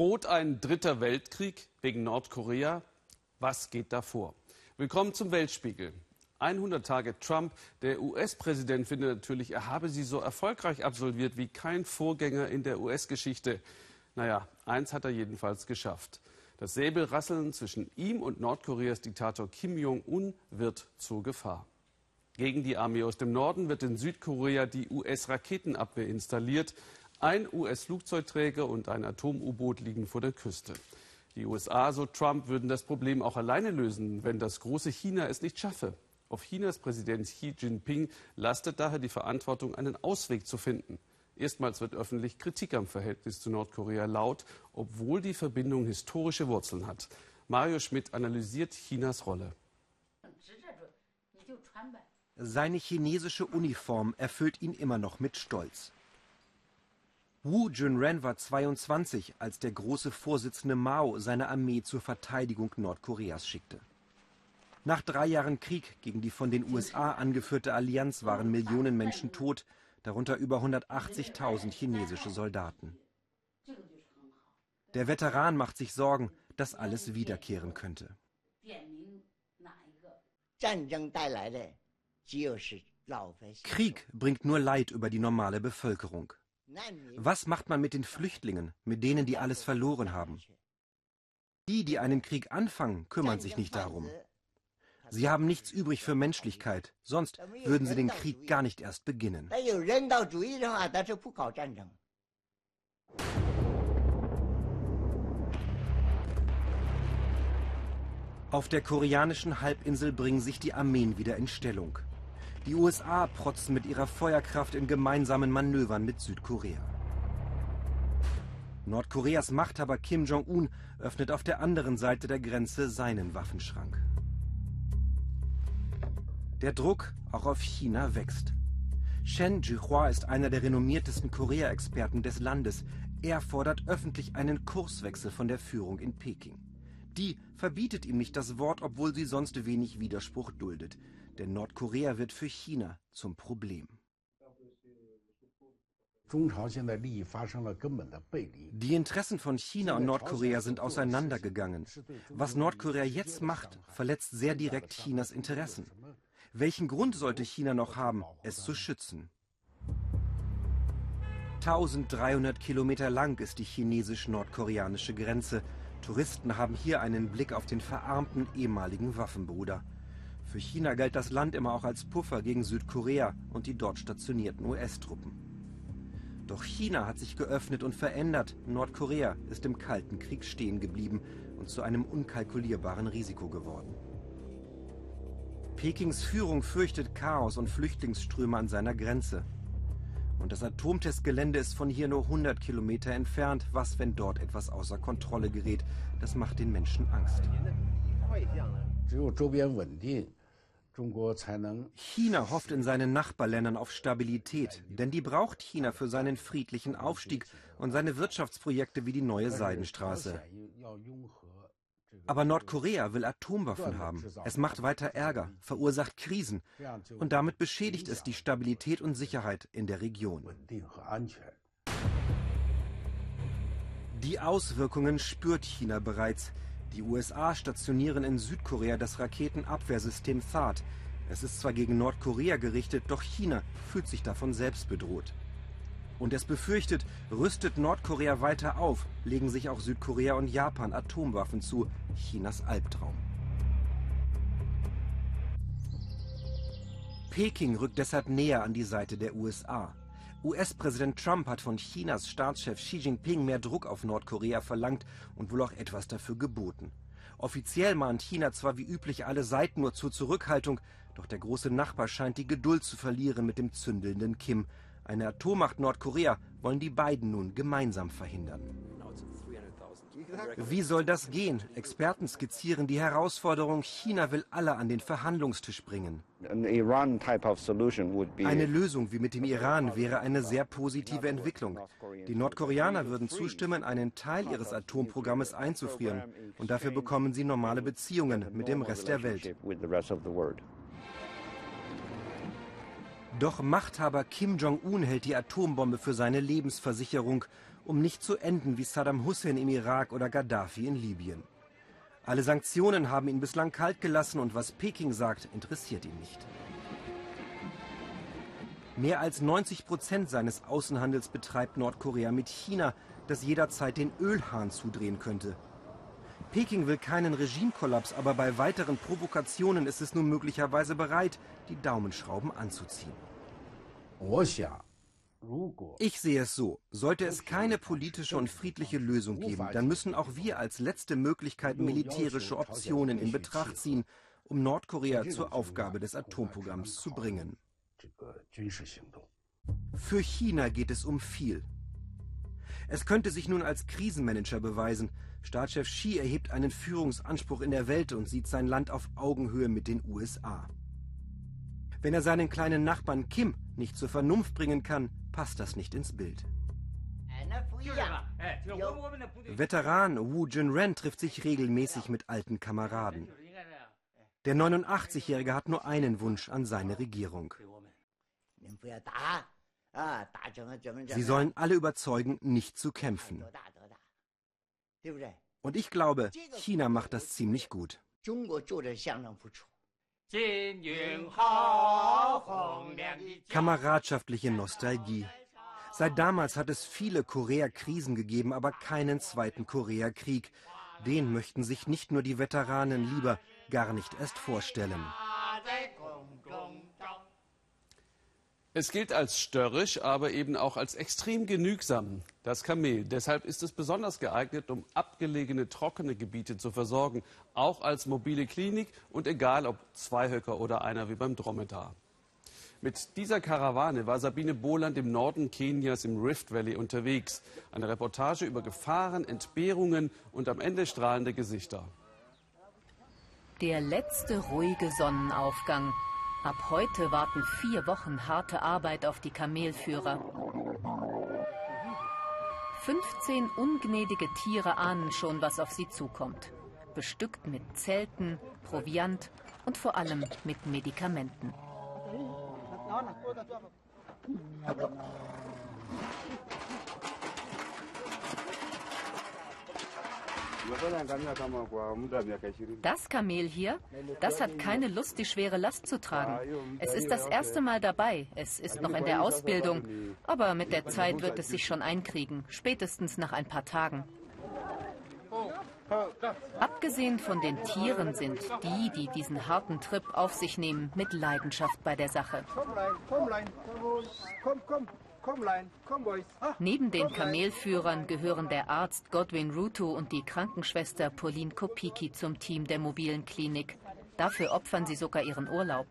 Droht ein dritter Weltkrieg wegen Nordkorea? Was geht da vor? Willkommen zum Weltspiegel. 100 Tage Trump. Der US-Präsident findet natürlich, er habe sie so erfolgreich absolviert wie kein Vorgänger in der US-Geschichte. Naja, eins hat er jedenfalls geschafft. Das Säbelrasseln zwischen ihm und Nordkoreas Diktator Kim Jong-un wird zur Gefahr. Gegen die Armee aus dem Norden wird in Südkorea die US-Raketenabwehr installiert. Ein US-Flugzeugträger und ein Atom-U-Boot liegen vor der Küste. Die USA, so Trump, würden das Problem auch alleine lösen, wenn das große China es nicht schaffe. Auf Chinas Präsident Xi Jinping lastet daher die Verantwortung, einen Ausweg zu finden. Erstmals wird öffentlich Kritik am Verhältnis zu Nordkorea laut, obwohl die Verbindung historische Wurzeln hat. Mario Schmidt analysiert Chinas Rolle. Seine chinesische Uniform erfüllt ihn immer noch mit Stolz. Wu Junren war 22, als der große Vorsitzende Mao seine Armee zur Verteidigung Nordkoreas schickte. Nach drei Jahren Krieg gegen die von den USA angeführte Allianz waren Millionen Menschen tot, darunter über 180.000 chinesische Soldaten. Der Veteran macht sich Sorgen, dass alles wiederkehren könnte. Krieg bringt nur Leid über die normale Bevölkerung. Was macht man mit den Flüchtlingen, mit denen, die alles verloren haben? Die, die einen Krieg anfangen, kümmern sich nicht darum. Sie haben nichts übrig für Menschlichkeit, sonst würden sie den Krieg gar nicht erst beginnen. Auf der koreanischen Halbinsel bringen sich die Armeen wieder in Stellung. Die USA protzen mit ihrer Feuerkraft in gemeinsamen Manövern mit Südkorea. Nordkoreas Machthaber Kim Jong-un öffnet auf der anderen Seite der Grenze seinen Waffenschrank. Der Druck auch auf China wächst. Shen Jihua ist einer der renommiertesten Korea-Experten des Landes. Er fordert öffentlich einen Kurswechsel von der Führung in Peking. Die verbietet ihm nicht das Wort, obwohl sie sonst wenig Widerspruch duldet. Denn Nordkorea wird für China zum Problem. Die Interessen von China und Nordkorea sind auseinandergegangen. Was Nordkorea jetzt macht, verletzt sehr direkt Chinas Interessen. Welchen Grund sollte China noch haben, es zu schützen? 1300 Kilometer lang ist die chinesisch-nordkoreanische Grenze. Touristen haben hier einen Blick auf den verarmten ehemaligen Waffenbruder. Für China galt das Land immer auch als Puffer gegen Südkorea und die dort stationierten US-Truppen. Doch China hat sich geöffnet und verändert. Nordkorea ist im Kalten Krieg stehen geblieben und zu einem unkalkulierbaren Risiko geworden. Pekings Führung fürchtet Chaos und Flüchtlingsströme an seiner Grenze. Und das Atomtestgelände ist von hier nur 100 Kilometer entfernt. Was, wenn dort etwas außer Kontrolle gerät? Das macht den Menschen Angst. China hofft in seinen Nachbarländern auf Stabilität, denn die braucht China für seinen friedlichen Aufstieg und seine Wirtschaftsprojekte wie die neue Seidenstraße. Aber Nordkorea will Atomwaffen haben. Es macht weiter Ärger, verursacht Krisen und damit beschädigt es die Stabilität und Sicherheit in der Region. Die Auswirkungen spürt China bereits. Die USA stationieren in Südkorea das Raketenabwehrsystem THAAD. Es ist zwar gegen Nordkorea gerichtet, doch China fühlt sich davon selbst bedroht. Und es befürchtet, rüstet Nordkorea weiter auf, legen sich auch Südkorea und Japan Atomwaffen zu. Chinas Albtraum. Peking rückt deshalb näher an die Seite der USA. US-Präsident Trump hat von Chinas Staatschef Xi Jinping mehr Druck auf Nordkorea verlangt und wohl auch etwas dafür geboten. Offiziell mahnt China zwar wie üblich alle Seiten nur zur Zurückhaltung, doch der große Nachbar scheint die Geduld zu verlieren mit dem zündelnden Kim. Eine Atommacht Nordkorea wollen die beiden nun gemeinsam verhindern. Wie soll das gehen? Experten skizzieren die Herausforderung, China will alle an den Verhandlungstisch bringen. Eine Lösung wie mit dem Iran wäre eine sehr positive Entwicklung. Die Nordkoreaner würden zustimmen, einen Teil ihres Atomprogrammes einzufrieren. Und dafür bekommen sie normale Beziehungen mit dem Rest der Welt. Doch Machthaber Kim Jong-un hält die Atombombe für seine Lebensversicherung um nicht zu enden wie Saddam Hussein im Irak oder Gaddafi in Libyen. Alle Sanktionen haben ihn bislang kalt gelassen und was Peking sagt, interessiert ihn nicht. Mehr als 90 Prozent seines Außenhandels betreibt Nordkorea mit China, das jederzeit den Ölhahn zudrehen könnte. Peking will keinen Regimekollaps, aber bei weiteren Provokationen ist es nun möglicherweise bereit, die Daumenschrauben anzuziehen. Ich sehe es so, sollte es keine politische und friedliche Lösung geben, dann müssen auch wir als letzte Möglichkeit militärische Optionen in Betracht ziehen, um Nordkorea zur Aufgabe des Atomprogramms zu bringen. Für China geht es um viel. Es könnte sich nun als Krisenmanager beweisen. Staatschef Xi erhebt einen Führungsanspruch in der Welt und sieht sein Land auf Augenhöhe mit den USA. Wenn er seinen kleinen Nachbarn Kim nicht zur Vernunft bringen kann, passt das nicht ins Bild. Veteran Wu Junren trifft sich regelmäßig mit alten Kameraden. Der 89-Jährige hat nur einen Wunsch an seine Regierung. Sie sollen alle überzeugen, nicht zu kämpfen. Und ich glaube, China macht das ziemlich gut. Kameradschaftliche Nostalgie. Seit damals hat es viele Korea-Krisen gegeben, aber keinen zweiten Koreakrieg. Den möchten sich nicht nur die Veteranen lieber gar nicht erst vorstellen. Es gilt als störrisch, aber eben auch als extrem genügsam, das Kamel. Deshalb ist es besonders geeignet, um abgelegene, trockene Gebiete zu versorgen, auch als mobile Klinik und egal ob Zweihöcker oder einer wie beim Dromedar. Mit dieser Karawane war Sabine Boland im Norden Kenias im Rift Valley unterwegs. Eine Reportage über Gefahren, Entbehrungen und am Ende strahlende Gesichter. Der letzte ruhige Sonnenaufgang. Ab heute warten vier Wochen harte Arbeit auf die Kamelführer. 15 ungnädige Tiere ahnen schon, was auf sie zukommt. Bestückt mit Zelten, Proviant und vor allem mit Medikamenten. Das Kamel hier, das hat keine Lust, die schwere Last zu tragen. Es ist das erste Mal dabei. Es ist noch in der Ausbildung. Aber mit der Zeit wird es sich schon einkriegen, spätestens nach ein paar Tagen. Abgesehen von den Tieren sind die, die diesen harten Trip auf sich nehmen, mit Leidenschaft bei der Sache. Neben den Kamelführern gehören der Arzt Godwin Ruto und die Krankenschwester Pauline Kopiki zum Team der mobilen Klinik. Dafür opfern sie sogar ihren Urlaub.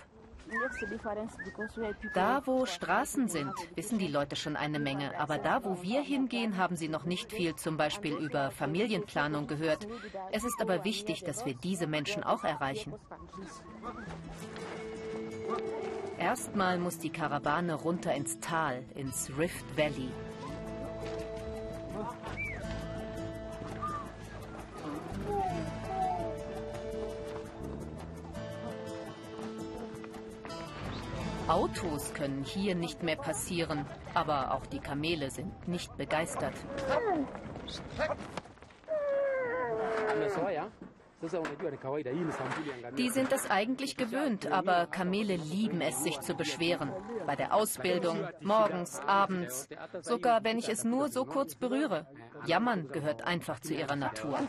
Da, wo Straßen sind, wissen die Leute schon eine Menge. Aber da, wo wir hingehen, haben sie noch nicht viel zum Beispiel über Familienplanung gehört. Es ist aber wichtig, dass wir diese Menschen auch erreichen. Erstmal muss die Karawane runter ins Tal, ins Rift Valley. Autos können hier nicht mehr passieren, aber auch die Kamele sind nicht begeistert. Die sind es eigentlich gewöhnt, aber Kamele lieben es, sich zu beschweren. Bei der Ausbildung, morgens, abends, sogar wenn ich es nur so kurz berühre. Jammern gehört einfach zu ihrer Natur.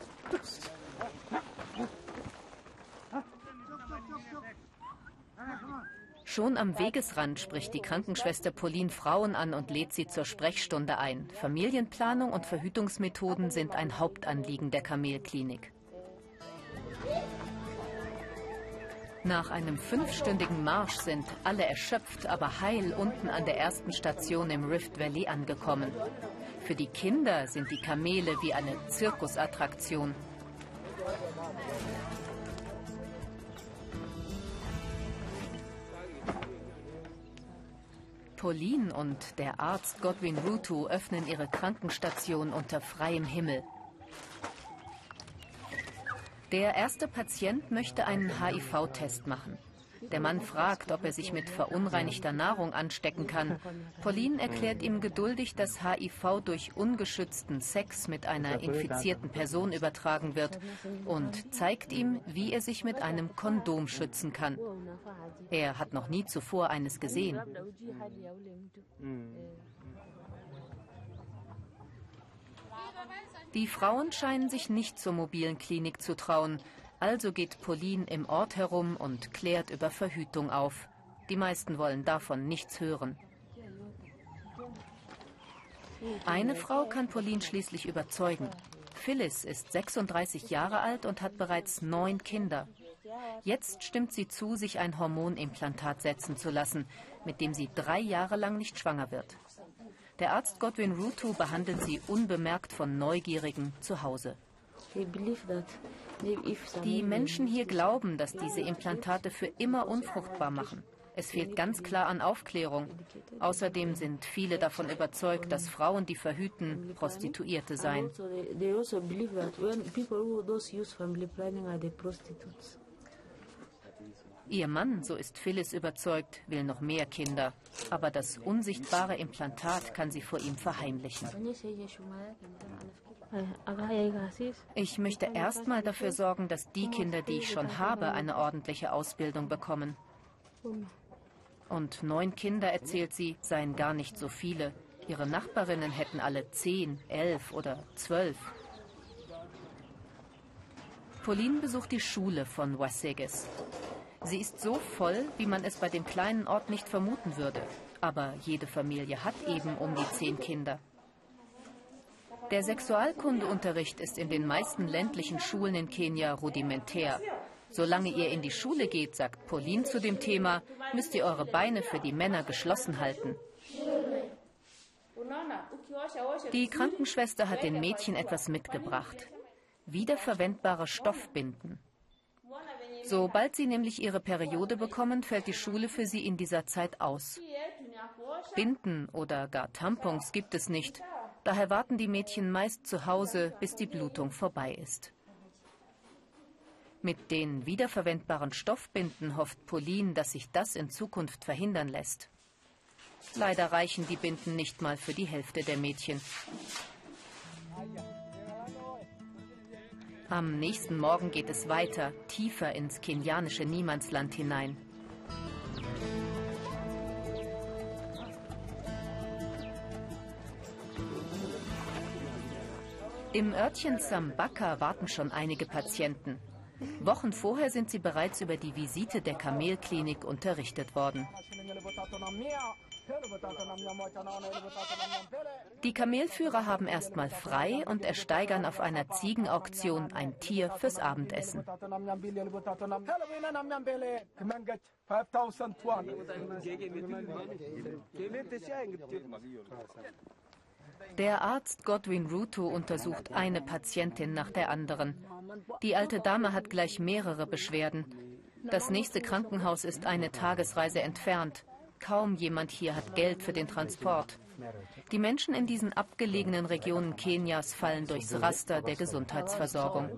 Schon am Wegesrand spricht die Krankenschwester Pauline Frauen an und lädt sie zur Sprechstunde ein. Familienplanung und Verhütungsmethoden sind ein Hauptanliegen der Kamelklinik. Nach einem fünfstündigen Marsch sind alle erschöpft, aber heil unten an der ersten Station im Rift Valley angekommen. Für die Kinder sind die Kamele wie eine Zirkusattraktion. Pauline und der Arzt Godwin Rutu öffnen ihre Krankenstation unter freiem Himmel. Der erste Patient möchte einen HIV-Test machen. Der Mann fragt, ob er sich mit verunreinigter Nahrung anstecken kann. Pauline erklärt ihm geduldig, dass HIV durch ungeschützten Sex mit einer infizierten Person übertragen wird und zeigt ihm, wie er sich mit einem Kondom schützen kann. Er hat noch nie zuvor eines gesehen. Die Frauen scheinen sich nicht zur mobilen Klinik zu trauen. Also geht Pauline im Ort herum und klärt über Verhütung auf. Die meisten wollen davon nichts hören. Eine Frau kann Pauline schließlich überzeugen. Phyllis ist 36 Jahre alt und hat bereits neun Kinder. Jetzt stimmt sie zu, sich ein Hormonimplantat setzen zu lassen, mit dem sie drei Jahre lang nicht schwanger wird. Der Arzt Godwin Ruto behandelt sie unbemerkt von Neugierigen zu Hause. Die Menschen hier glauben, dass diese Implantate für immer unfruchtbar machen. Es fehlt ganz klar an Aufklärung. Außerdem sind viele davon überzeugt, dass Frauen, die verhüten, Prostituierte seien. Ihr Mann, so ist Phyllis überzeugt, will noch mehr Kinder. Aber das unsichtbare Implantat kann sie vor ihm verheimlichen. Ich möchte erstmal dafür sorgen, dass die Kinder, die ich schon habe, eine ordentliche Ausbildung bekommen. Und neun Kinder, erzählt sie, seien gar nicht so viele. Ihre Nachbarinnen hätten alle zehn, elf oder zwölf. Pauline besucht die Schule von Waseges. Sie ist so voll, wie man es bei dem kleinen Ort nicht vermuten würde. Aber jede Familie hat eben um die zehn Kinder. Der Sexualkundeunterricht ist in den meisten ländlichen Schulen in Kenia rudimentär. Solange ihr in die Schule geht, sagt Pauline zu dem Thema, müsst ihr eure Beine für die Männer geschlossen halten. Die Krankenschwester hat den Mädchen etwas mitgebracht. Wiederverwendbare Stoffbinden. Sobald sie nämlich ihre Periode bekommen, fällt die Schule für sie in dieser Zeit aus. Binden oder gar Tampons gibt es nicht. Daher warten die Mädchen meist zu Hause, bis die Blutung vorbei ist. Mit den wiederverwendbaren Stoffbinden hofft Pauline, dass sich das in Zukunft verhindern lässt. Leider reichen die Binden nicht mal für die Hälfte der Mädchen. Am nächsten Morgen geht es weiter, tiefer ins kenianische Niemandsland hinein. Im Örtchen Sambaka warten schon einige Patienten. Wochen vorher sind sie bereits über die Visite der Kamelklinik unterrichtet worden. Die Kamelführer haben erstmal frei und ersteigern auf einer Ziegenauktion ein Tier fürs Abendessen. Der Arzt Godwin Ruto untersucht eine Patientin nach der anderen. Die alte Dame hat gleich mehrere Beschwerden. Das nächste Krankenhaus ist eine Tagesreise entfernt. Kaum jemand hier hat Geld für den Transport. Die Menschen in diesen abgelegenen Regionen Kenias fallen durchs Raster der Gesundheitsversorgung.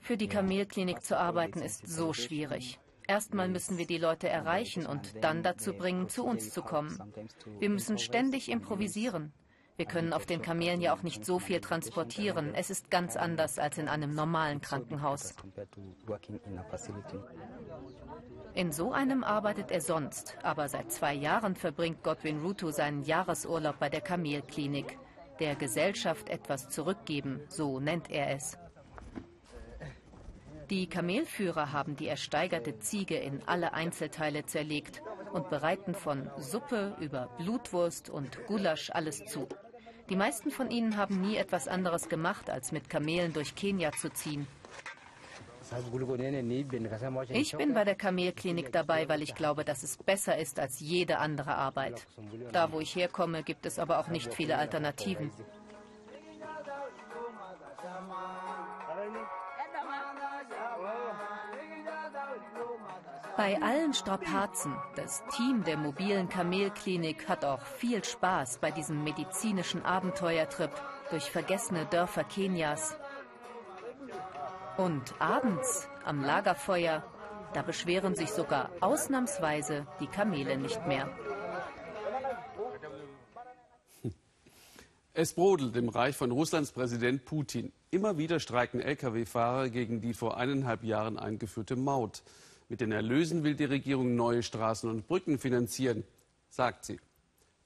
Für die Kamelklinik zu arbeiten ist so schwierig. Erstmal müssen wir die Leute erreichen und dann dazu bringen, zu uns zu kommen. Wir müssen ständig improvisieren. Wir können auf den Kamelen ja auch nicht so viel transportieren. Es ist ganz anders als in einem normalen Krankenhaus. In so einem arbeitet er sonst, aber seit zwei Jahren verbringt Godwin Ruto seinen Jahresurlaub bei der Kamelklinik. Der Gesellschaft etwas zurückgeben, so nennt er es. Die Kamelführer haben die ersteigerte Ziege in alle Einzelteile zerlegt und bereiten von Suppe über Blutwurst und Gulasch alles zu. Die meisten von ihnen haben nie etwas anderes gemacht, als mit Kamelen durch Kenia zu ziehen. Ich bin bei der Kamelklinik dabei, weil ich glaube, dass es besser ist als jede andere Arbeit. Da, wo ich herkomme, gibt es aber auch nicht viele Alternativen. Bei allen Strapazen, das Team der mobilen Kamelklinik hat auch viel Spaß bei diesem medizinischen Abenteuertrip durch vergessene Dörfer Kenias. Und abends am Lagerfeuer Da beschweren sich sogar ausnahmsweise die Kamele nicht mehr. Es brodelt im Reich von Russlands Präsident Putin. Immer wieder streiken Lkw-Fahrer gegen die vor eineinhalb Jahren eingeführte Maut. Mit den Erlösen will die Regierung neue Straßen und Brücken finanzieren, sagt sie.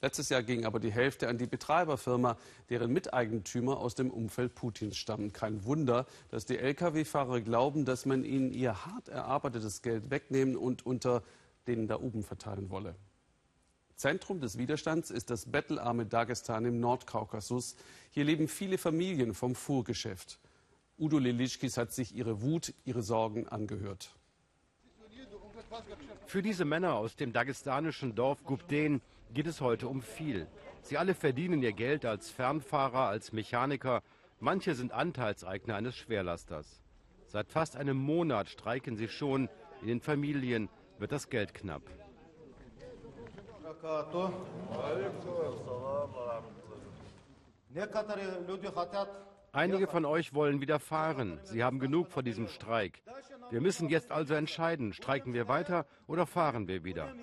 Letztes Jahr ging aber die Hälfte an die Betreiberfirma, deren Miteigentümer aus dem Umfeld Putins stammen. Kein Wunder, dass die Lkw-Fahrer glauben, dass man ihnen ihr hart erarbeitetes Geld wegnehmen und unter denen da oben verteilen wolle. Zentrum des Widerstands ist das bettelarme Dagestan im Nordkaukasus. Hier leben viele Familien vom Fuhrgeschäft. Udo Lilischkis hat sich ihre Wut, ihre Sorgen angehört. Für diese Männer aus dem dagestanischen Dorf Gubden geht es heute um viel. Sie alle verdienen ihr Geld als Fernfahrer, als Mechaniker. Manche sind Anteilseigner eines Schwerlasters. Seit fast einem Monat streiken sie schon. In den Familien wird das Geld knapp. Einige von euch wollen wieder fahren. Sie haben genug von diesem Streik. Wir müssen jetzt also entscheiden, streiken wir weiter oder fahren wir wieder.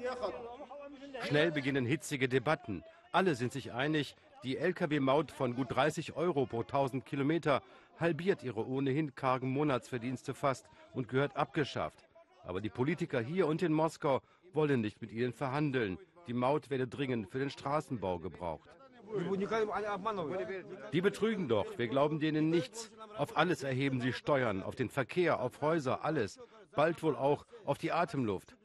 Schnell beginnen hitzige Debatten. Alle sind sich einig, die Lkw-Maut von gut 30 Euro pro 1000 Kilometer halbiert ihre ohnehin kargen Monatsverdienste fast und gehört abgeschafft. Aber die Politiker hier und in Moskau wollen nicht mit ihnen verhandeln. Die Maut werde dringend für den Straßenbau gebraucht. Die betrügen doch, wir glauben denen nichts. Auf alles erheben sie Steuern, auf den Verkehr, auf Häuser, alles. Bald wohl auch auf die Atemluft.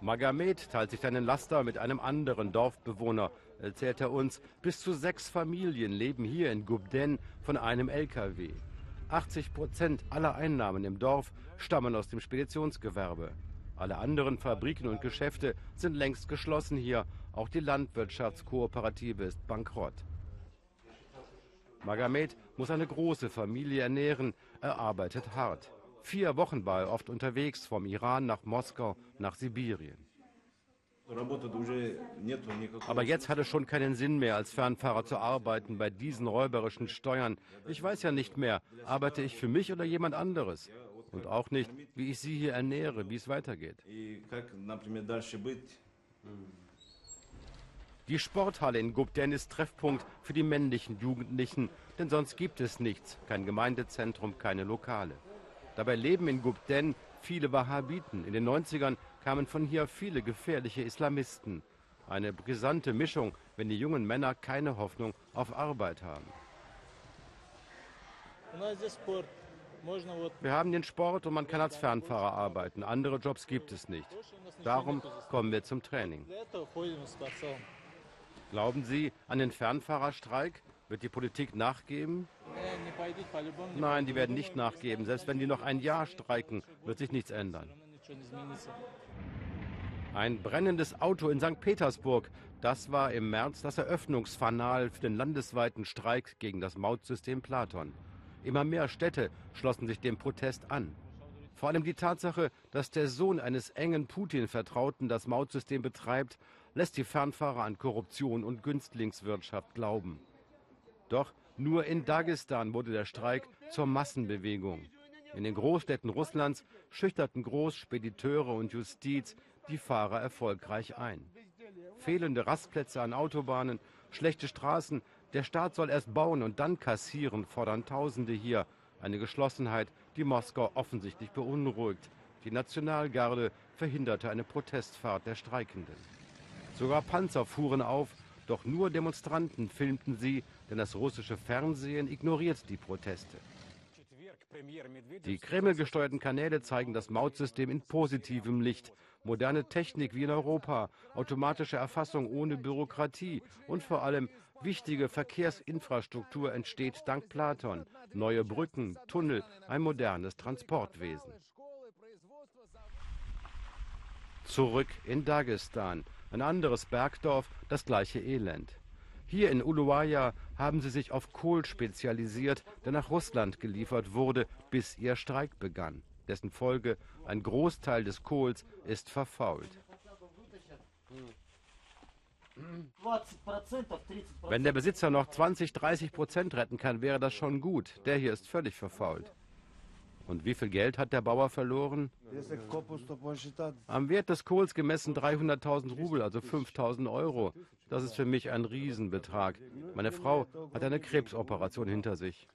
Magamed teilt sich seinen Laster mit einem anderen Dorfbewohner, erzählt er uns. Bis zu sechs Familien leben hier in Gubden von einem LKW. 80 Prozent aller Einnahmen im Dorf stammen aus dem Speditionsgewerbe. Alle anderen Fabriken und Geschäfte sind längst geschlossen hier. Auch die Landwirtschaftskooperative ist bankrott. Magamed muss eine große Familie ernähren. Er arbeitet hart. Vier Wochen war er oft unterwegs, vom Iran nach Moskau, nach Sibirien. Aber jetzt hat es schon keinen Sinn mehr, als Fernfahrer zu arbeiten bei diesen räuberischen Steuern. Ich weiß ja nicht mehr, arbeite ich für mich oder jemand anderes? und auch nicht, wie ich sie hier ernähre, wie es weitergeht. Die Sporthalle in Gubden ist Treffpunkt für die männlichen Jugendlichen, denn sonst gibt es nichts, kein Gemeindezentrum, keine Lokale. Dabei leben in Gubden viele Wahhabiten. In den 90ern kamen von hier viele gefährliche Islamisten. Eine brisante Mischung, wenn die jungen Männer keine Hoffnung auf Arbeit haben. Wir haben den Sport und man kann als Fernfahrer arbeiten. Andere Jobs gibt es nicht. Darum kommen wir zum Training. Glauben Sie an den Fernfahrerstreik? Wird die Politik nachgeben? Nein, die werden nicht nachgeben. Selbst wenn die noch ein Jahr streiken, wird sich nichts ändern. Ein brennendes Auto in St. Petersburg. Das war im März das Eröffnungsfanal für den landesweiten Streik gegen das Mautsystem Platon. Immer mehr Städte schlossen sich dem Protest an. Vor allem die Tatsache, dass der Sohn eines engen Putin-Vertrauten das Mautsystem betreibt, lässt die Fernfahrer an Korruption und Günstlingswirtschaft glauben. Doch nur in Dagestan wurde der Streik zur Massenbewegung. In den Großstädten Russlands schüchterten Großspediteure und Justiz die Fahrer erfolgreich ein. Fehlende Rastplätze an Autobahnen, schlechte Straßen, der Staat soll erst bauen und dann kassieren, fordern Tausende hier. Eine Geschlossenheit, die Moskau offensichtlich beunruhigt. Die Nationalgarde verhinderte eine Protestfahrt der Streikenden. Sogar Panzer fuhren auf, doch nur Demonstranten filmten sie, denn das russische Fernsehen ignoriert die Proteste. Die Kreml-gesteuerten Kanäle zeigen das Mautsystem in positivem Licht. Moderne Technik wie in Europa, automatische Erfassung ohne Bürokratie und vor allem Wichtige Verkehrsinfrastruktur entsteht dank Platon. Neue Brücken, Tunnel, ein modernes Transportwesen. Zurück in Dagestan. Ein anderes Bergdorf, das gleiche Elend. Hier in Uluwaya haben sie sich auf Kohl spezialisiert, der nach Russland geliefert wurde, bis ihr Streik begann. Dessen Folge, ein Großteil des Kohls ist verfault. Wenn der Besitzer noch 20, 30 Prozent retten kann, wäre das schon gut. Der hier ist völlig verfault. Und wie viel Geld hat der Bauer verloren? Am Wert des Kohls gemessen 300.000 Rubel, also 5.000 Euro. Das ist für mich ein Riesenbetrag. Meine Frau hat eine Krebsoperation hinter sich.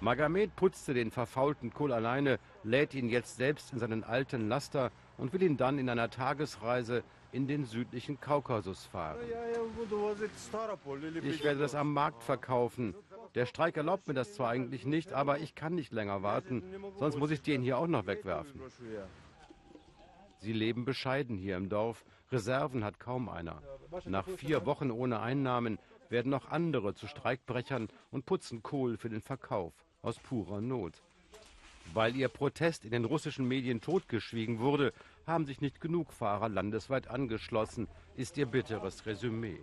Magomed putzte den verfaulten Kohl alleine, lädt ihn jetzt selbst in seinen alten Laster und will ihn dann in einer Tagesreise in den südlichen Kaukasus fahren. Ich werde das am Markt verkaufen. Der Streik erlaubt mir das zwar eigentlich nicht, aber ich kann nicht länger warten, sonst muss ich den hier auch noch wegwerfen. Sie leben bescheiden hier im Dorf. Reserven hat kaum einer. Nach vier Wochen ohne Einnahmen werden noch andere zu Streikbrechern und putzen Kohl für den Verkauf aus purer Not. Weil ihr Protest in den russischen Medien totgeschwiegen wurde, haben sich nicht genug Fahrer landesweit angeschlossen, ist ihr bitteres Resümee.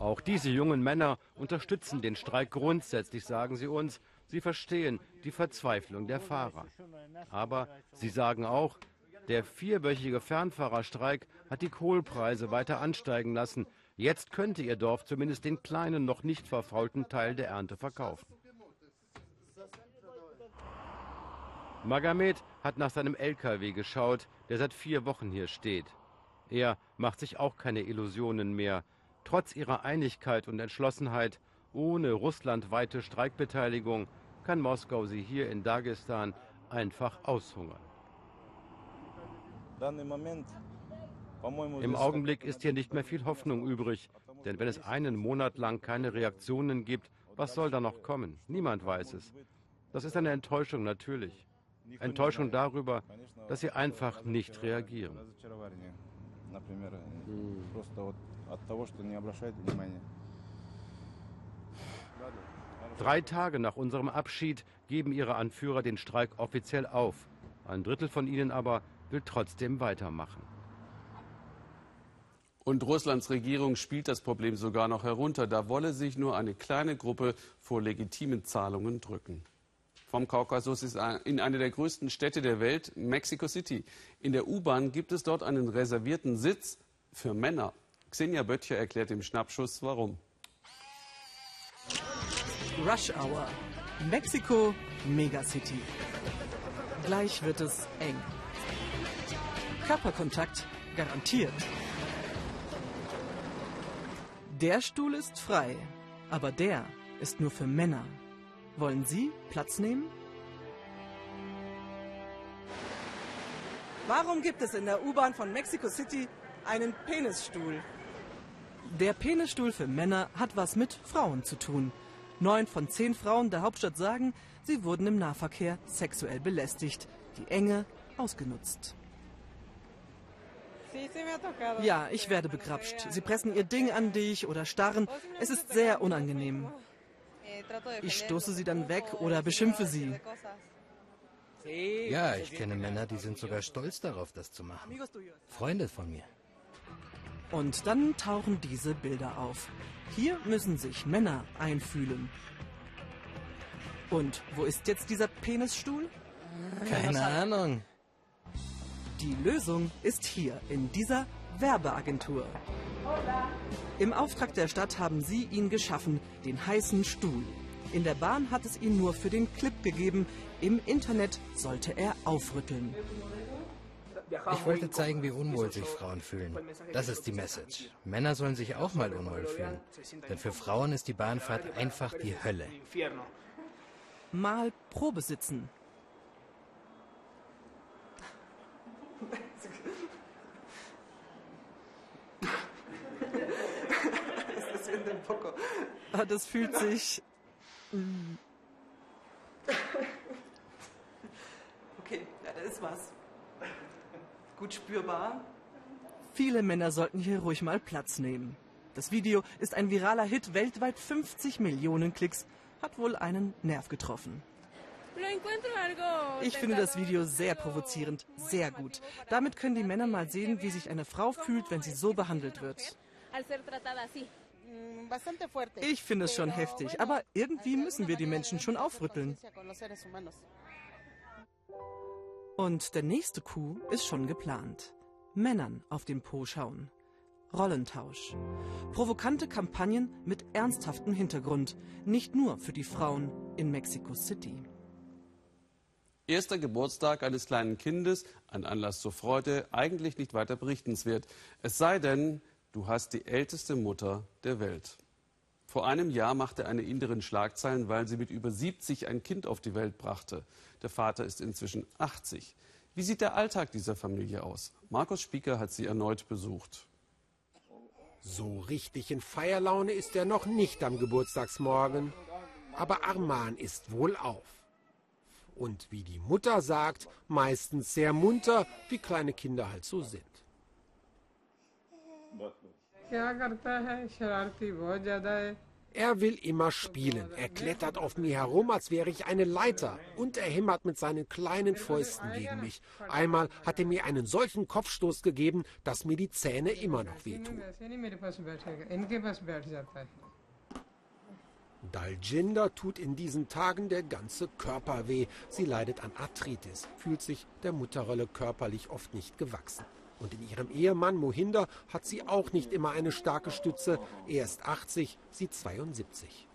Auch diese jungen Männer unterstützen den Streik grundsätzlich, sagen sie uns. Sie verstehen die Verzweiflung der Fahrer. Aber sie sagen auch, der vierwöchige Fernfahrerstreik hat die Kohlpreise weiter ansteigen lassen. Jetzt könnte ihr Dorf zumindest den kleinen, noch nicht verfaulten Teil der Ernte verkaufen. Magomed hat nach seinem LKW geschaut, der seit vier Wochen hier steht. Er macht sich auch keine Illusionen mehr. Trotz ihrer Einigkeit und Entschlossenheit, ohne russlandweite Streikbeteiligung, kann Moskau sie hier in Dagestan einfach aushungern. Im Augenblick ist hier nicht mehr viel Hoffnung übrig, denn wenn es einen Monat lang keine Reaktionen gibt, was soll da noch kommen? Niemand weiß es. Das ist eine Enttäuschung natürlich. Enttäuschung darüber, dass sie einfach nicht reagieren. Drei Tage nach unserem Abschied geben ihre Anführer den Streik offiziell auf. Ein Drittel von ihnen aber will trotzdem weitermachen. Und Russlands Regierung spielt das Problem sogar noch herunter. Da wolle sich nur eine kleine Gruppe vor legitimen Zahlungen drücken vom Kaukasus ist in eine der größten Städte der Welt, Mexico City. In der U-Bahn gibt es dort einen reservierten Sitz für Männer. Xenia Böttcher erklärt im Schnappschuss, warum. Rush Hour. Mexiko, Megacity. Gleich wird es eng. Körperkontakt garantiert. Der Stuhl ist frei, aber der ist nur für Männer. Wollen Sie Platz nehmen? Warum gibt es in der U-Bahn von Mexico City einen Penisstuhl? Der Penisstuhl für Männer hat was mit Frauen zu tun. Neun von zehn Frauen der Hauptstadt sagen, sie wurden im Nahverkehr sexuell belästigt, die Enge ausgenutzt. Ja, ich werde begrapscht. Sie pressen ihr Ding an dich oder starren. Es ist sehr unangenehm. Ich stoße sie dann weg oder beschimpfe sie. Ja, ich kenne Männer, die sind sogar stolz darauf, das zu machen. Freunde von mir. Und dann tauchen diese Bilder auf. Hier müssen sich Männer einfühlen. Und wo ist jetzt dieser Penisstuhl? Keine Ahnung. Die Lösung ist hier in dieser Werbeagentur. Im Auftrag der Stadt haben sie ihn geschaffen, den heißen Stuhl. In der Bahn hat es ihn nur für den Clip gegeben. Im Internet sollte er aufrütteln. Ich wollte zeigen, wie unwohl sich Frauen fühlen. Das ist die Message. Männer sollen sich auch mal unwohl fühlen. Denn für Frauen ist die Bahnfahrt einfach die Hölle. Mal Probesitzen. Ah, das fühlt sich. Okay, ja, da ist was. Gut spürbar. Viele Männer sollten hier ruhig mal Platz nehmen. Das Video ist ein viraler Hit, weltweit 50 Millionen Klicks, hat wohl einen Nerv getroffen. Ich finde das Video sehr provozierend, sehr gut. Damit können die Männer mal sehen, wie sich eine Frau fühlt, wenn sie so behandelt wird. Ich finde es schon heftig, aber irgendwie müssen wir die Menschen schon aufrütteln. Und der nächste Coup ist schon geplant. Männern auf dem Po schauen. Rollentausch. Provokante Kampagnen mit ernsthaftem Hintergrund, nicht nur für die Frauen in Mexico City. Erster Geburtstag eines kleinen Kindes, ein Anlass zur Freude, eigentlich nicht weiter berichtenswert. Es sei denn, du hast die älteste Mutter der Welt. Vor einem Jahr machte eine Inderin Schlagzeilen, weil sie mit über 70 ein Kind auf die Welt brachte. Der Vater ist inzwischen 80. Wie sieht der Alltag dieser Familie aus? Markus Spieker hat sie erneut besucht. So richtig in Feierlaune ist er noch nicht am Geburtstagsmorgen. Aber Arman ist wohlauf. Und wie die Mutter sagt, meistens sehr munter, wie kleine Kinder halt so sind. Er will immer spielen. Er klettert auf mir herum, als wäre ich eine Leiter. Und er hämmert mit seinen kleinen Fäusten gegen mich. Einmal hat er mir einen solchen Kopfstoß gegeben, dass mir die Zähne immer noch wehtun. Daljinder tut in diesen Tagen der ganze Körper weh. Sie leidet an Arthritis, fühlt sich der Mutterrolle körperlich oft nicht gewachsen. Und in ihrem Ehemann Mohinder hat sie auch nicht immer eine starke Stütze. Er ist 80, sie 72.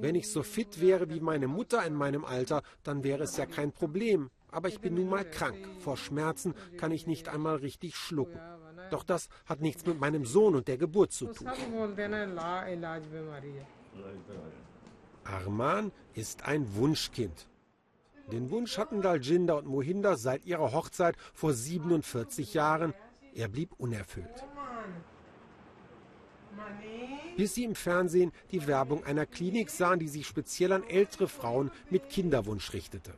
Wenn ich so fit wäre wie meine Mutter in meinem Alter, dann wäre es ja kein Problem. Aber ich bin nun mal krank. Vor Schmerzen kann ich nicht einmal richtig schlucken. Doch das hat nichts mit meinem Sohn und der Geburt zu tun. Arman ist ein Wunschkind. Den Wunsch hatten Daljinder und Mohinder seit ihrer Hochzeit vor 47 Jahren. Er blieb unerfüllt. Bis sie im Fernsehen die Werbung einer Klinik sahen, die sich speziell an ältere Frauen mit Kinderwunsch richtete.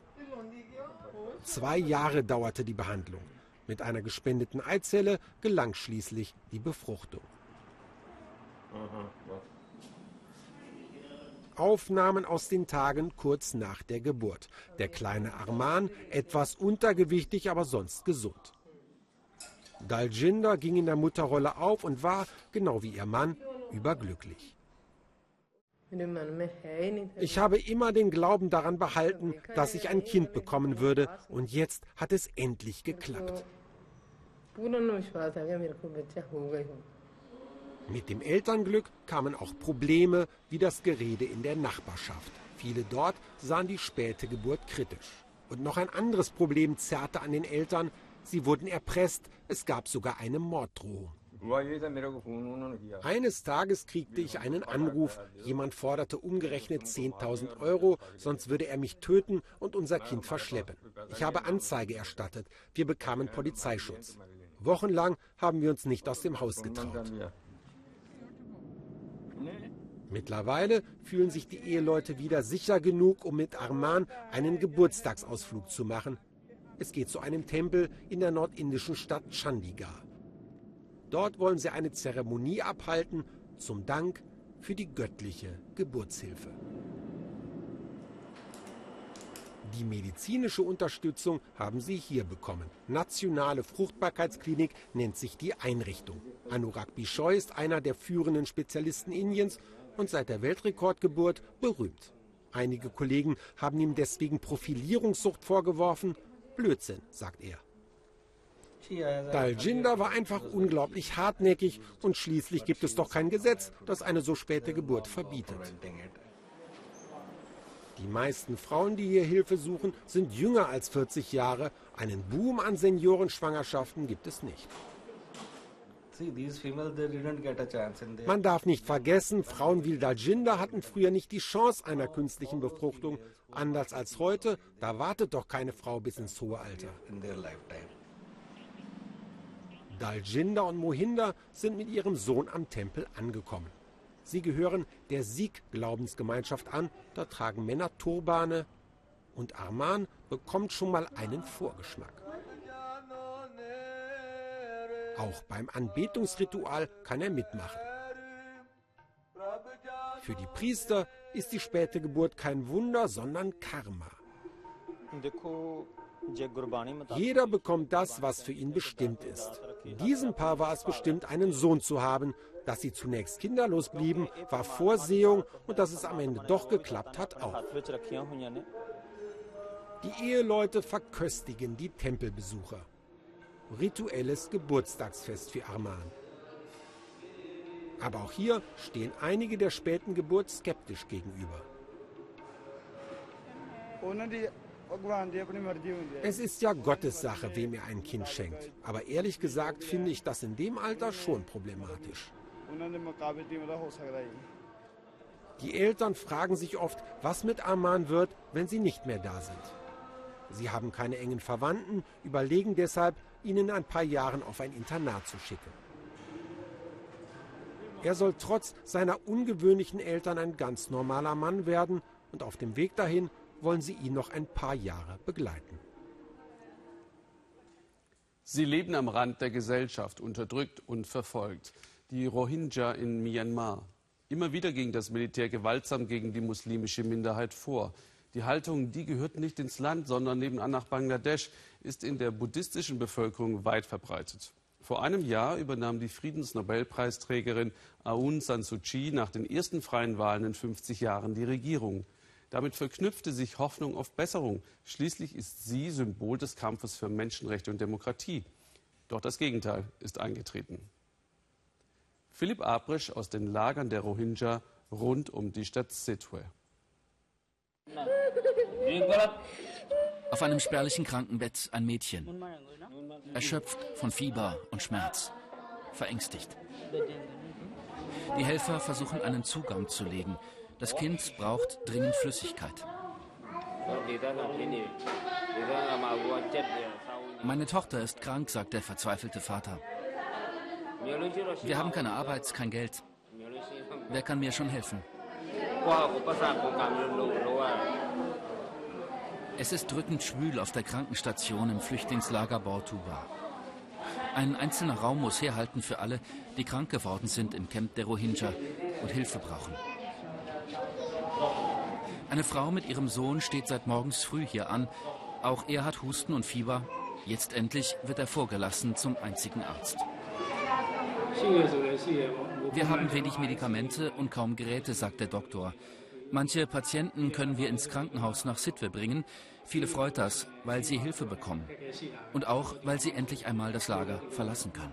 Zwei Jahre dauerte die Behandlung. Mit einer gespendeten Eizelle gelang schließlich die Befruchtung. Aufnahmen aus den Tagen kurz nach der Geburt. Der kleine Arman, etwas untergewichtig, aber sonst gesund. Daljinder ging in der Mutterrolle auf und war, genau wie ihr Mann, überglücklich. Ich habe immer den Glauben daran behalten, dass ich ein Kind bekommen würde, und jetzt hat es endlich geklappt. Mit dem Elternglück kamen auch Probleme wie das Gerede in der Nachbarschaft. Viele dort sahen die späte Geburt kritisch. Und noch ein anderes Problem zerrte an den Eltern. Sie wurden erpresst. Es gab sogar eine Morddrohung. Eines Tages kriegte ich einen Anruf. Jemand forderte umgerechnet 10.000 Euro, sonst würde er mich töten und unser Kind verschleppen. Ich habe Anzeige erstattet. Wir bekamen Polizeischutz. Wochenlang haben wir uns nicht aus dem Haus getraut. Mittlerweile fühlen sich die Eheleute wieder sicher genug, um mit Arman einen Geburtstagsausflug zu machen. Es geht zu einem Tempel in der nordindischen Stadt Chandigarh. Dort wollen sie eine Zeremonie abhalten zum Dank für die göttliche Geburtshilfe. Die medizinische Unterstützung haben sie hier bekommen. Nationale Fruchtbarkeitsklinik nennt sich die Einrichtung. Anurag Bishoy ist einer der führenden Spezialisten Indiens und seit der Weltrekordgeburt berühmt. Einige Kollegen haben ihm deswegen Profilierungssucht vorgeworfen. Blödsinn, sagt er. Daljinder war einfach unglaublich hartnäckig und schließlich gibt es doch kein Gesetz, das eine so späte Geburt verbietet. Die meisten Frauen, die hier Hilfe suchen, sind jünger als 40 Jahre. Einen Boom an Seniorenschwangerschaften gibt es nicht. Man darf nicht vergessen, Frauen wie Daljinder hatten früher nicht die Chance einer künstlichen Befruchtung. Anders als heute, da wartet doch keine Frau bis ins hohe Alter. Daljinder und Mohinder sind mit ihrem Sohn am Tempel angekommen. Sie gehören der Sikh-Glaubensgemeinschaft an. Da tragen Männer Turbane. Und Arman bekommt schon mal einen Vorgeschmack. Auch beim Anbetungsritual kann er mitmachen. Für die Priester ist die späte Geburt kein Wunder, sondern Karma. Jeder bekommt das, was für ihn bestimmt ist. Diesem Paar war es bestimmt, einen Sohn zu haben. Dass sie zunächst kinderlos blieben, war Vorsehung und dass es am Ende doch geklappt hat auch. Die Eheleute verköstigen die Tempelbesucher. Rituelles Geburtstagsfest für Arman. Aber auch hier stehen einige der späten Geburt skeptisch gegenüber. Es ist ja Gottes Sache, wem er ein Kind schenkt. Aber ehrlich gesagt finde ich das in dem Alter schon problematisch. Die Eltern fragen sich oft, was mit Arman wird, wenn sie nicht mehr da sind. Sie haben keine engen Verwandten, überlegen deshalb, ihn in ein paar Jahren auf ein Internat zu schicken. Er soll trotz seiner ungewöhnlichen Eltern ein ganz normaler Mann werden und auf dem Weg dahin wollen sie ihn noch ein paar Jahre begleiten. Sie leben am Rand der Gesellschaft, unterdrückt und verfolgt. Die Rohingya in Myanmar. Immer wieder ging das Militär gewaltsam gegen die muslimische Minderheit vor. Die Haltung, die gehört nicht ins Land, sondern nebenan nach Bangladesch, ist in der buddhistischen Bevölkerung weit verbreitet. Vor einem Jahr übernahm die Friedensnobelpreisträgerin Aung San Suu Kyi nach den ersten freien Wahlen in 50 Jahren die Regierung. Damit verknüpfte sich Hoffnung auf Besserung. Schließlich ist sie Symbol des Kampfes für Menschenrechte und Demokratie. Doch das Gegenteil ist eingetreten. Philipp Abrisch aus den Lagern der Rohingya rund um die Stadt Sitwe. Auf einem spärlichen Krankenbett ein Mädchen. Erschöpft von Fieber und Schmerz. Verängstigt. Die Helfer versuchen einen Zugang zu legen. Das Kind braucht dringend Flüssigkeit. Meine Tochter ist krank, sagt der verzweifelte Vater. Wir haben keine Arbeit, kein Geld. Wer kann mir schon helfen? Es ist drückend schwül auf der Krankenstation im Flüchtlingslager Bortuba. Ein einzelner Raum muss herhalten für alle, die krank geworden sind im Camp der Rohingya und Hilfe brauchen. Eine Frau mit ihrem Sohn steht seit morgens früh hier an. Auch er hat Husten und Fieber. Jetzt endlich wird er vorgelassen zum einzigen Arzt. Wir haben wenig Medikamente und kaum Geräte, sagt der Doktor. Manche Patienten können wir ins Krankenhaus nach Sitwe bringen. Viele freut das, weil sie Hilfe bekommen. Und auch, weil sie endlich einmal das Lager verlassen können.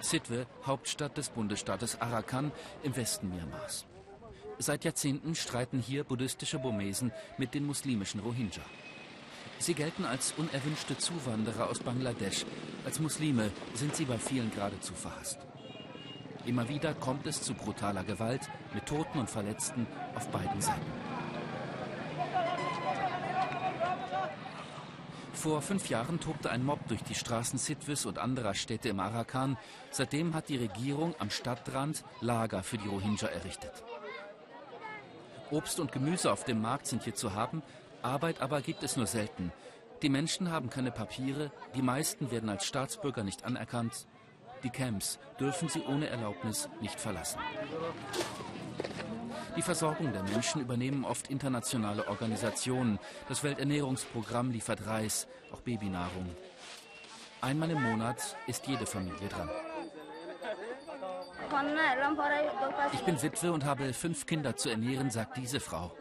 Sitwe, Hauptstadt des Bundesstaates Arakan im Westen Myanmars. Seit Jahrzehnten streiten hier buddhistische Burmesen mit den muslimischen Rohingya. Sie gelten als unerwünschte Zuwanderer aus Bangladesch. Als Muslime sind sie bei vielen geradezu verhasst. Immer wieder kommt es zu brutaler Gewalt mit Toten und Verletzten auf beiden Seiten. Vor fünf Jahren tobte ein Mob durch die Straßen Sitwis und anderer Städte im Arakan. Seitdem hat die Regierung am Stadtrand Lager für die Rohingya errichtet. Obst und Gemüse auf dem Markt sind hier zu haben, Arbeit aber gibt es nur selten. Die Menschen haben keine Papiere, die meisten werden als Staatsbürger nicht anerkannt. Die Camps dürfen sie ohne Erlaubnis nicht verlassen. Die Versorgung der Menschen übernehmen oft internationale Organisationen. Das Welternährungsprogramm liefert Reis, auch Babynahrung. Einmal im Monat ist jede Familie dran. Ich bin Witwe und habe fünf Kinder zu ernähren, sagt diese Frau.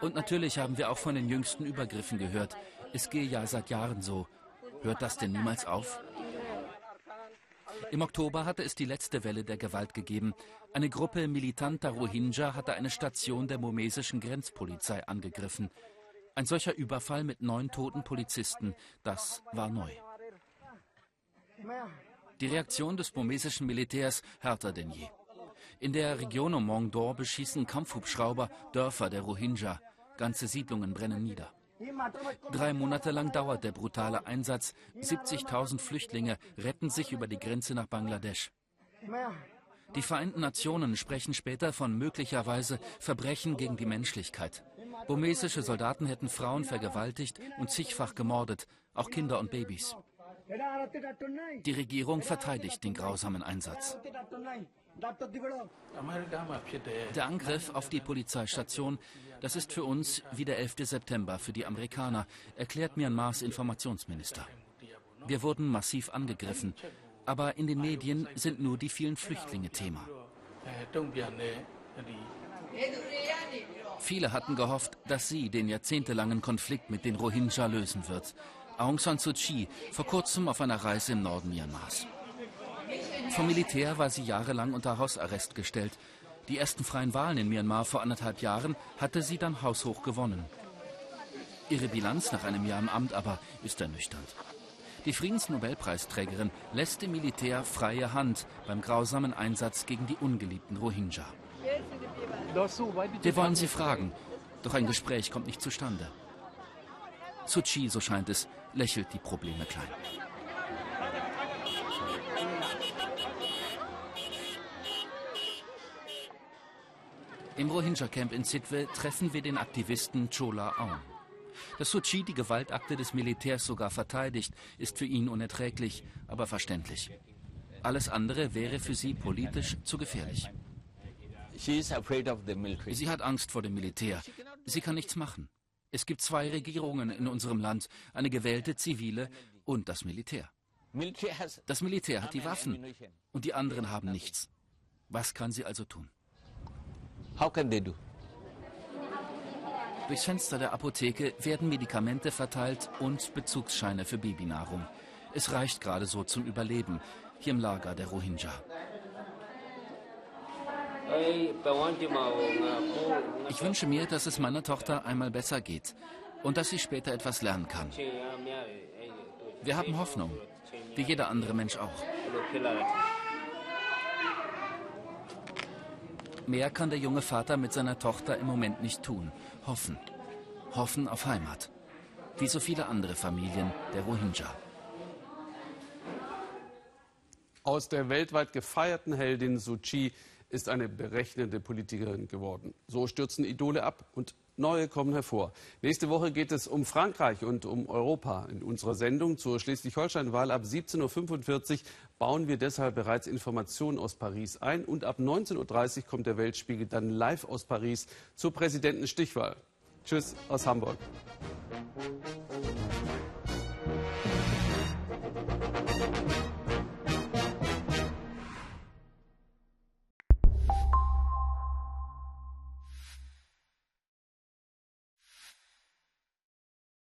Und natürlich haben wir auch von den jüngsten Übergriffen gehört. Es gehe ja seit Jahren so. Hört das denn niemals auf? Im Oktober hatte es die letzte Welle der Gewalt gegeben. Eine Gruppe militanter Rohingya hatte eine Station der burmesischen Grenzpolizei angegriffen. Ein solcher Überfall mit neun toten Polizisten, das war neu. Die Reaktion des burmesischen Militärs härter denn je. In der Region um Mongdor beschießen Kampfhubschrauber Dörfer der Rohingya. Ganze Siedlungen brennen nieder. Drei Monate lang dauert der brutale Einsatz. 70.000 Flüchtlinge retten sich über die Grenze nach Bangladesch. Die Vereinten Nationen sprechen später von möglicherweise Verbrechen gegen die Menschlichkeit. Burmesische Soldaten hätten Frauen vergewaltigt und zigfach gemordet, auch Kinder und Babys. Die Regierung verteidigt den grausamen Einsatz. Der Angriff auf die Polizeistation, das ist für uns wie der 11. September für die Amerikaner, erklärt Myanmars Informationsminister. Wir wurden massiv angegriffen, aber in den Medien sind nur die vielen Flüchtlinge Thema. Viele hatten gehofft, dass sie den jahrzehntelangen Konflikt mit den Rohingya lösen wird. Aung San Suu Kyi vor kurzem auf einer Reise im Norden Myanmars. Vom Militär war sie jahrelang unter Hausarrest gestellt. Die ersten freien Wahlen in Myanmar vor anderthalb Jahren hatte sie dann haushoch gewonnen. Ihre Bilanz nach einem Jahr im Amt aber ist ernüchternd. Die Friedensnobelpreisträgerin lässt dem Militär freie Hand beim grausamen Einsatz gegen die ungeliebten Rohingya. Wir wollen sie fragen, doch ein Gespräch kommt nicht zustande. Suu so scheint es, lächelt die Probleme klein. Im Rohingya-Camp in Sitwe treffen wir den Aktivisten Chola Aung. Dass Suu Kyi die Gewaltakte des Militärs sogar verteidigt, ist für ihn unerträglich, aber verständlich. Alles andere wäre für sie politisch zu gefährlich. Sie hat Angst vor dem Militär. Sie kann nichts machen. Es gibt zwei Regierungen in unserem Land, eine gewählte zivile und das Militär. Das Militär hat die Waffen und die anderen haben nichts. Was kann sie also tun? Durchs Fenster der Apotheke werden Medikamente verteilt und Bezugsscheine für Babynahrung. Es reicht gerade so zum Überleben hier im Lager der Rohingya. Ich wünsche mir, dass es meiner Tochter einmal besser geht und dass sie später etwas lernen kann. Wir haben Hoffnung, wie jeder andere Mensch auch. Mehr kann der junge Vater mit seiner Tochter im Moment nicht tun. Hoffen. Hoffen auf Heimat. Wie so viele andere Familien der Rohingya. Aus der weltweit gefeierten Heldin Suu Kyi ist eine berechnende Politikerin geworden. So stürzen Idole ab und Neue kommen hervor. Nächste Woche geht es um Frankreich und um Europa. In unserer Sendung zur Schleswig-Holstein-Wahl ab 17.45 Uhr bauen wir deshalb bereits Informationen aus Paris ein. Und ab 19.30 Uhr kommt der Weltspiegel dann live aus Paris zur Präsidentenstichwahl. Tschüss aus Hamburg.